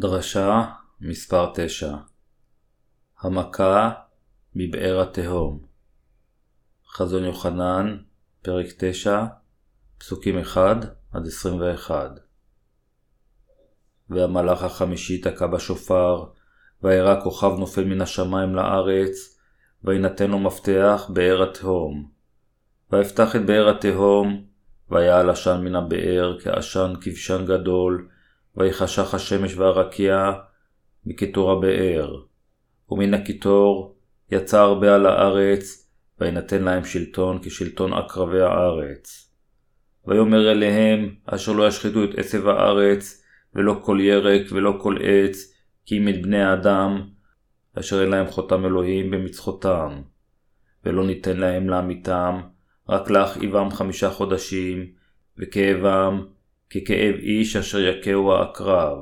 דרשה מספר 9 המכה מבאר התהום. חזון יוחנן, פרק 9, פסוקים 1-21 והמלאך החמישי תקע בשופר, וירא כוכב נופל מן השמיים לארץ, ויינתן לו מפתח באר התהום. ויפתח את באר התהום, ויעל עשן מן הבאר כעשן כבשן גדול, ויחשך השמש והרקיע מקיטור הבאר. ומן הקיטור יצא הרבה על הארץ, וינתן להם שלטון כשלטון עקרבי הארץ. ויאמר אליהם, אשר לא ישחיתו את עשב הארץ, ולא כל ירק ולא כל עץ, כי אם את בני האדם, אשר אין להם חותם אלוהים במצחותם. ולא ניתן להם להמיתם, רק להכאיבם חמישה חודשים, וכאבם ככאב איש אשר יכהו העקרב.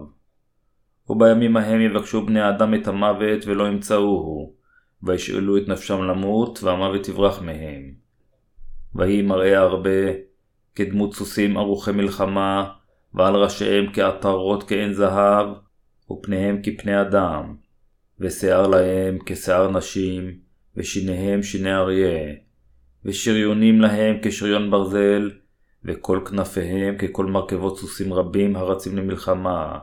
ובימים ההם יבקשו בני האדם את המוות ולא ימצאוהו, וישאלו את נפשם למות, והמוות יברח מהם. ויהי מראה הרבה, כדמות סוסים ערוכי מלחמה, ועל ראשיהם כעטרות כעין זהב, ופניהם כפני אדם, ושיער להם כשיער נשים, ושיניהם שיני אריה, ושריונים להם כשריון ברזל, וכל כנפיהם ככל מרכבות סוסים רבים הרצים למלחמה,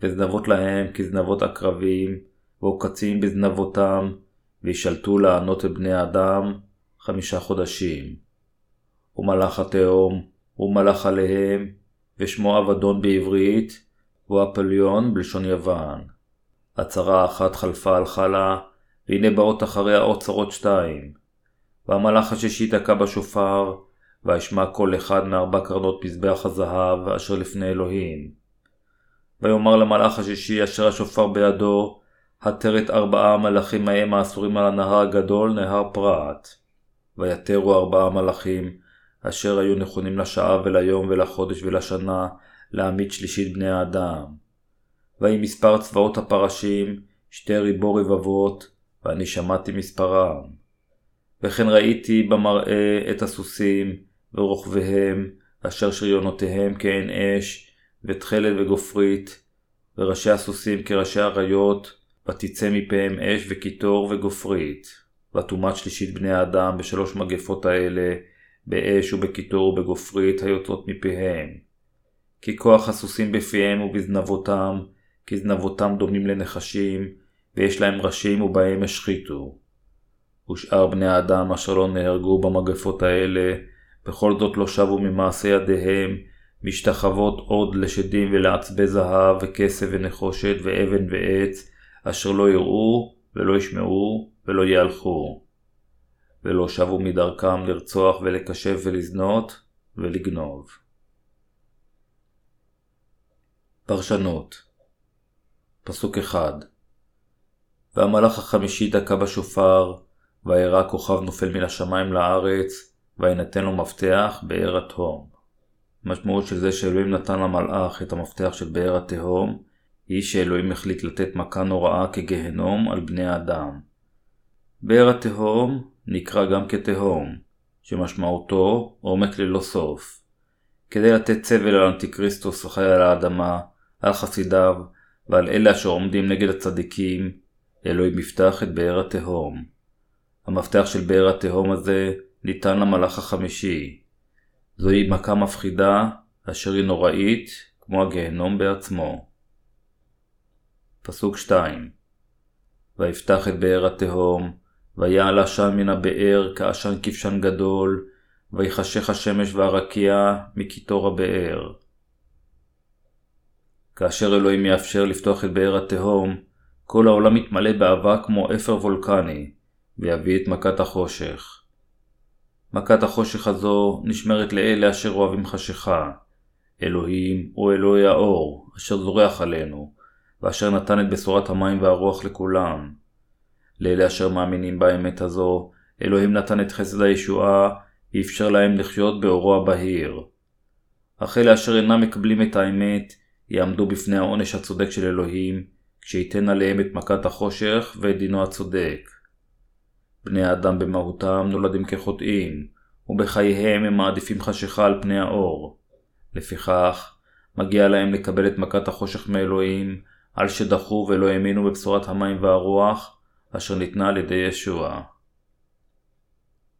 וזנבות להם כזנבות עקרבים, ועוקצים בזנבותם, וישלטו לענות את בני האדם חמישה חודשים. ומלאך התהום, ומלאך עליהם, ושמו אבדון בעברית, ואפליון בלשון יוון. הצהרה אחת חלפה הלכה לה, והנה באות אחריה עוד צרות שתיים. והמלאך השישי תקע בשופר, וישמע כל אחד מארבע קרנות מזבח הזהב אשר לפני אלוהים. ויאמר למלאך השישי אשר השופר בידו, התר את ארבעה המלאכים ההם האסורים על הנהר הגדול, נהר פרת. ויתרו ארבעה מלאכים, אשר היו נכונים לשעה וליום ולחודש ולשנה, להמית שלישית בני האדם. ויהי מספר צבאות הפרשים, שתי ריבו רבבות, ואני שמעתי מספרם. וכן ראיתי במראה את הסוסים, ורוכביהם, אשר שריונותיהם כעין אש, ותכלת וגופרית, וראשי הסוסים כראשי אריות, ותצא מפיהם אש וקיטור וגופרית. ותומת שלישית בני האדם בשלוש מגפות האלה, באש ובקיטור ובגופרית היוצאות מפיהם. כי כוח הסוסים בפיהם ובזנבותם, כי זנבותם דומים לנחשים, ויש להם ראשים ובהם השחיתו. ושאר בני האדם אשר לא נהרגו במגפות האלה, בכל זאת לא שבו ממעשה ידיהם, משתחוות עוד לשדים ולעצבי זהב וכסף ונחושת ואבן ועץ, אשר לא יראו ולא ישמעו ולא יהלכו. ולא שבו מדרכם לרצוח ולקשב ולזנות ולגנוב. פרשנות פסוק אחד והמלאך החמישי דקה בשופר, וירא כוכב נופל מן השמיים לארץ, ויינתן לו מפתח באר התהום. המשמעות של זה שאלוהים נתן למלאך את המפתח של באר התהום, היא שאלוהים החליט לתת מכה נוראה כגהנום על בני האדם. באר התהום נקרא גם כתהום, שמשמעותו עומק ללא סוף. כדי לתת צבל על אנטיקריסטוס החי על האדמה, על חסידיו ועל אלה אשר עומדים נגד הצדיקים, אלוהים יפתח את באר התהום. המפתח של באר התהום הזה ניתן למלאך החמישי. זוהי מכה מפחידה, אשר היא נוראית, כמו הגהנום בעצמו. פסוק 2 ויפתח את באר התהום, ויעל עשן מן הבאר כעשן כבשן גדול, ויחשך השמש והרקיע מקיטור הבאר. כאשר אלוהים יאפשר לפתוח את באר התהום, כל העולם יתמלא באבק כמו אפר וולקני, ויביא את מכת החושך. מכת החושך הזו נשמרת לאלה אשר אוהבים חשיכה. אלוהים הוא אלוהי האור, אשר זורח עלינו, ואשר נתן את בשורת המים והרוח לכולם. לאלה אשר מאמינים באמת הזו, אלוהים נתן את חסד הישועה, ואפשר להם לחיות באורו הבהיר. אך אלה אשר אינם מקבלים את האמת, יעמדו בפני העונש הצודק של אלוהים, כשייתן עליהם את מכת החושך ואת דינו הצודק. בני האדם במהותם נולדים כחוטאים, ובחייהם הם מעדיפים חשיכה על פני האור. לפיכך, מגיע להם לקבל את מכת החושך מאלוהים, על שדחו ולא האמינו בבשורת המים והרוח, אשר ניתנה על ידי ישוע.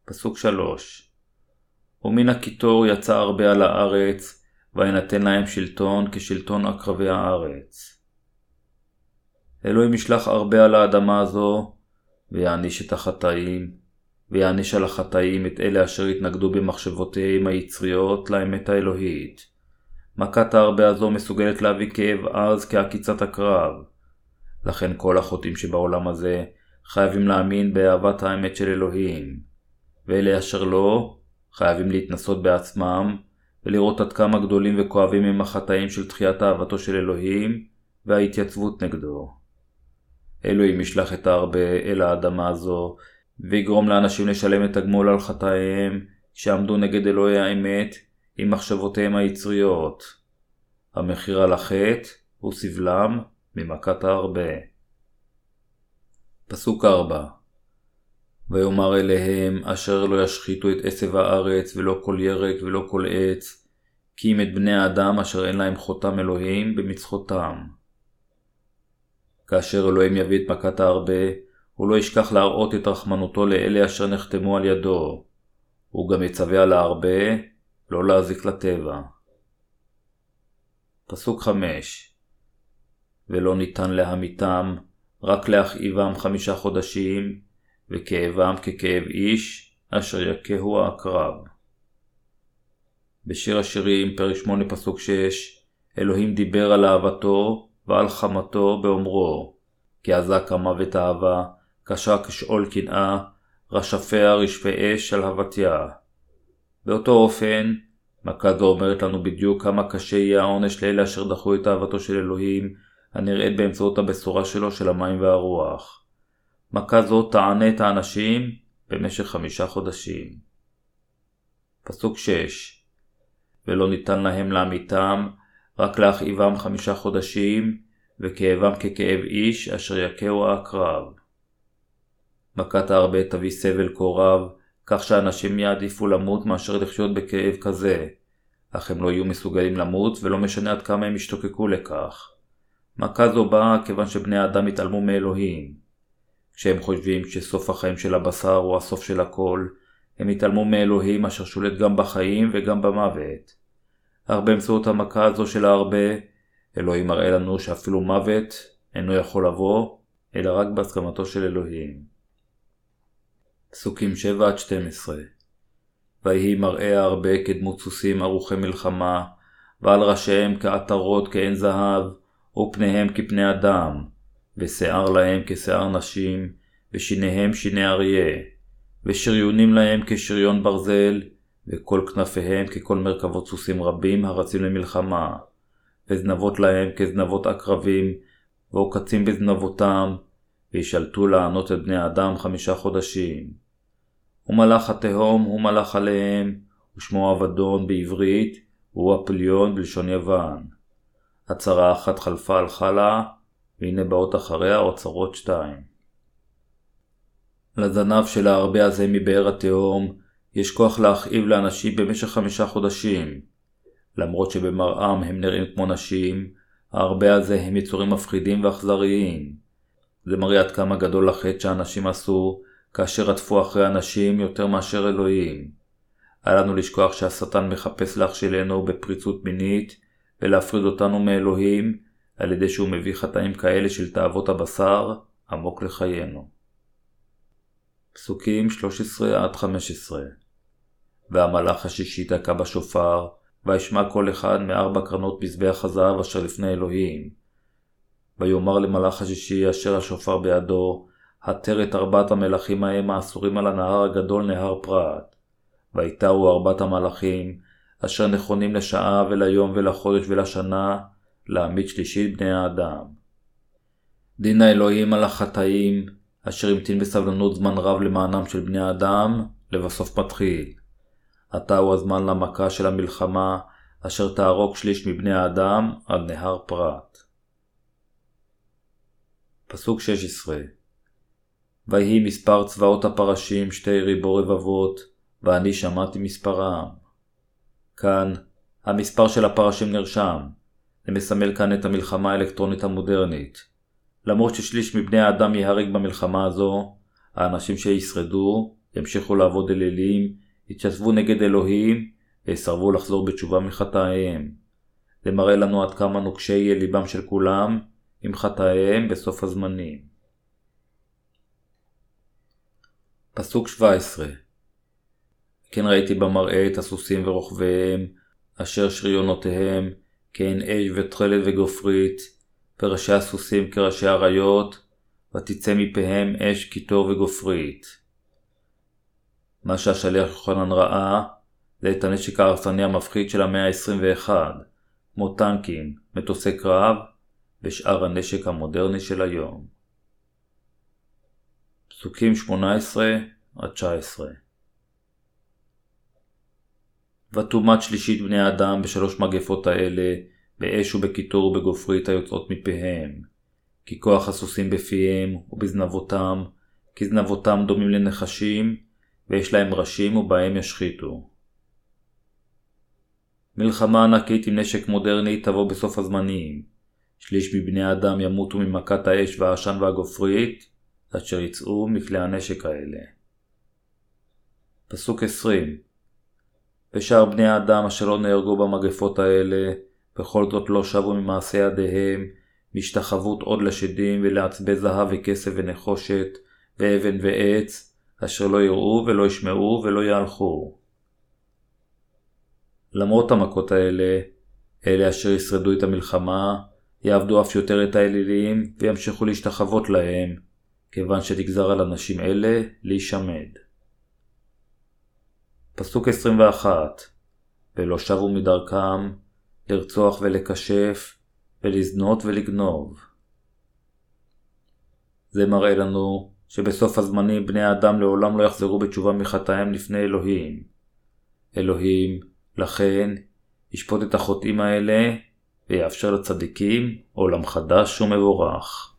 פסוק 3 ומן הקיטור יצא הרבה על הארץ, וינתן להם שלטון כשלטון עקרבי הארץ. אלוהים ישלח הרבה על האדמה הזו, ויעניש את החטאים, ויעניש על החטאים את אלה אשר התנגדו במחשבותיהם היצריות לאמת האלוהית. מכת ההרבה הזו מסוגלת להביא כאב עז כעקיצת הקרב. לכן כל החוטאים שבעולם הזה חייבים להאמין באהבת האמת של אלוהים. ואלה אשר לא, חייבים להתנסות בעצמם, ולראות עד כמה גדולים וכואבים הם החטאים של תחיית אהבתו של אלוהים, וההתייצבות נגדו. אלוהים ישלח את ההרבה אל האדמה הזו, ויגרום לאנשים לשלם את הגמול על חטאיהם, שעמדו נגד אלוהי האמת, עם מחשבותיהם היצריות. המחיר על החטא הוא סבלם ממכת ההרבה. פסוק 4 ויאמר אליהם אשר לא ישחיתו את עשב הארץ ולא כל ירק ולא כל עץ כי אם את בני האדם אשר אין להם חותם אלוהים במצחותם. כאשר אלוהים יביא את מכת ההרבה, הוא לא ישכח להראות את רחמנותו לאלה אשר נחתמו על ידו. הוא גם יצווה על ההרבה לא להזיק לטבע. פסוק 5 ולא ניתן להמיתם, רק להכאיבם חמישה חודשים, וכאבם ככאב איש, אשר יכהו העקרב. בשיר השירים, פרק 8 פסוק 6, אלוהים דיבר על אהבתו ועל חמתו באומרו, כי עזק המוות אהבה, קשה כשאול קנאה, רשפיה רשפי אש על הבתיה. באותו אופן, מכה זו אומרת לנו בדיוק כמה קשה יהיה העונש לאלה אשר דחו את אהבתו של אלוהים, הנראית באמצעות הבשורה שלו של המים והרוח. מכה זו תענה את האנשים במשך חמישה חודשים. פסוק 6 ולא ניתן להם לעמיתם, רק להכאיבם חמישה חודשים, וכאבם ככאב איש אשר יכהו העקרב. מכת ההרבה תביא סבל כה רב, כך שאנשים יעדיפו למות מאשר לחיות בכאב כזה, אך הם לא יהיו מסוגלים למות ולא משנה עד כמה הם ישתוקקו לכך. מכה זו באה כיוון שבני האדם התעלמו מאלוהים. כשהם חושבים שסוף החיים של הבשר הוא הסוף של הכל, הם התעלמו מאלוהים אשר שולט גם בחיים וגם במוות. אך באמצעות המכה הזו של ההרבה, אלוהים מראה לנו שאפילו מוות אינו יכול לבוא, אלא רק בהסכמתו של אלוהים. פסוקים 7-12 ויהי מראה הרבה כדמות סוסים ערוכי מלחמה, ועל ראשיהם כעטרות כעין זהב, ופניהם כפני אדם, ושיער להם כשיער נשים, ושיניהם שיני אריה, ושריונים להם כשריון ברזל, וכל כנפיהם ככל מרכבות סוסים רבים הרצים למלחמה, וזנבות להם כזנבות עקרבים, ועוקצים בזנבותם, וישלטו לענות את בני האדם חמישה חודשים. ומלאך התהום הוא מלאך עליהם, ושמו אבדון בעברית, והוא אפליון בלשון יוון. הצהרה אחת חלפה הלכה לה, והנה באות אחריה אוצרות שתיים. לזנב של ההרבה הזה מבאר התהום, יש כוח להכאיב לאנשים במשך חמישה חודשים. למרות שבמראם הם נראים כמו נשים, ההרבה הזה הם יצורים מפחידים ואכזריים. זה מראה עד כמה גדול החטא שאנשים עשו, כאשר רדפו אחרי אנשים יותר מאשר אלוהים. אל לנו לשכוח שהשטן מחפש להכשילנו בפריצות מינית, ולהפריד אותנו מאלוהים, על ידי שהוא מביא חטאים כאלה של תאוות הבשר, עמוק לחיינו. פסוקים 13-15 והמלאך השישי תקע בשופר, וישמע כל אחד מארבע קרנות מזבח הזהב אשר לפני אלוהים. ויאמר למלאך השישי אשר השופר בידו, התר את ארבעת המלכים ההם האסורים על הנהר הגדול נהר פרת. ויתרו ארבעת המלאכים, אשר נכונים לשעה וליום ולחודש ולשנה, להעמיד שלישית בני האדם. דין האלוהים על החטאים, אשר המתין בסבלנות זמן רב למענם של בני האדם, לבסוף מתחיל. עתה הוא הזמן למכה של המלחמה, אשר תהרוג שליש מבני האדם על נהר פרת. פסוק 16 ויהי מספר צבאות הפרשים שתי ריבו רבבות, ואני שמעתי מספרם. כאן, המספר של הפרשים נרשם, זה מסמל כאן את המלחמה האלקטרונית המודרנית. למרות ששליש מבני האדם ייהרג במלחמה הזו, האנשים שישרדו ימשיכו לעבוד אלילים, יתייצבו נגד אלוהים ויסרבו לחזור בתשובה מחטאיהם. זה מראה לנו עד כמה נוקשי יהיה ליבם של כולם עם חטאיהם בסוף הזמנים. פסוק 17 כן ראיתי במראה את הסוסים ורוכביהם, אשר שריונותיהם, כעין אש ותכלת וגופרית, וראשי הסוסים כראשי אריות, ותצא מפיהם אש קיטור וגופרית. מה שהשליח יוחנן ראה, זה את הנשק ההרסני המפחיד של המאה ה-21, כמו טנקים, מטוסי קרב, ושאר הנשק המודרני של היום. פסוקים 18-19 ותומת שלישית בני האדם בשלוש מגפות האלה, באש ובקיטור ובגופרית היוצאות מפיהם. כי כוח הסוסים בפיהם ובזנבותם, כי זנבותם דומים לנחשים, ויש להם ראשים ובהם ישחיתו. מלחמה ענקית עם נשק מודרני תבוא בסוף הזמנים. שליש מבני האדם ימותו ממכת האש והעשן והגופרית, אשר יצאו מכלי הנשק האלה. פסוק 20 ושאר בני האדם אשר לא נהרגו במגפות האלה, בכל זאת לא שבו ממעשה ידיהם, מהשתחוות עוד לשדים ולעצבי זהב וכסף ונחושת, ואבן ועץ, אשר לא יראו ולא ישמעו ולא יהלכו. למרות המכות האלה, אלה אשר ישרדו את המלחמה, יעבדו אף יותר את האלילים וימשיכו להשתחוות להם, כיוון שתגזר על אנשים אלה להישמד. פסוק 21 ולא שבו מדרכם לרצוח ולקשף ולזנות ולגנוב. זה מראה לנו שבסוף הזמנים בני האדם לעולם לא יחזרו בתשובה מחטאיהם לפני אלוהים. אלוהים, לכן, ישפוט את החוטאים האלה ויאפשר לצדיקים עולם חדש ומבורך.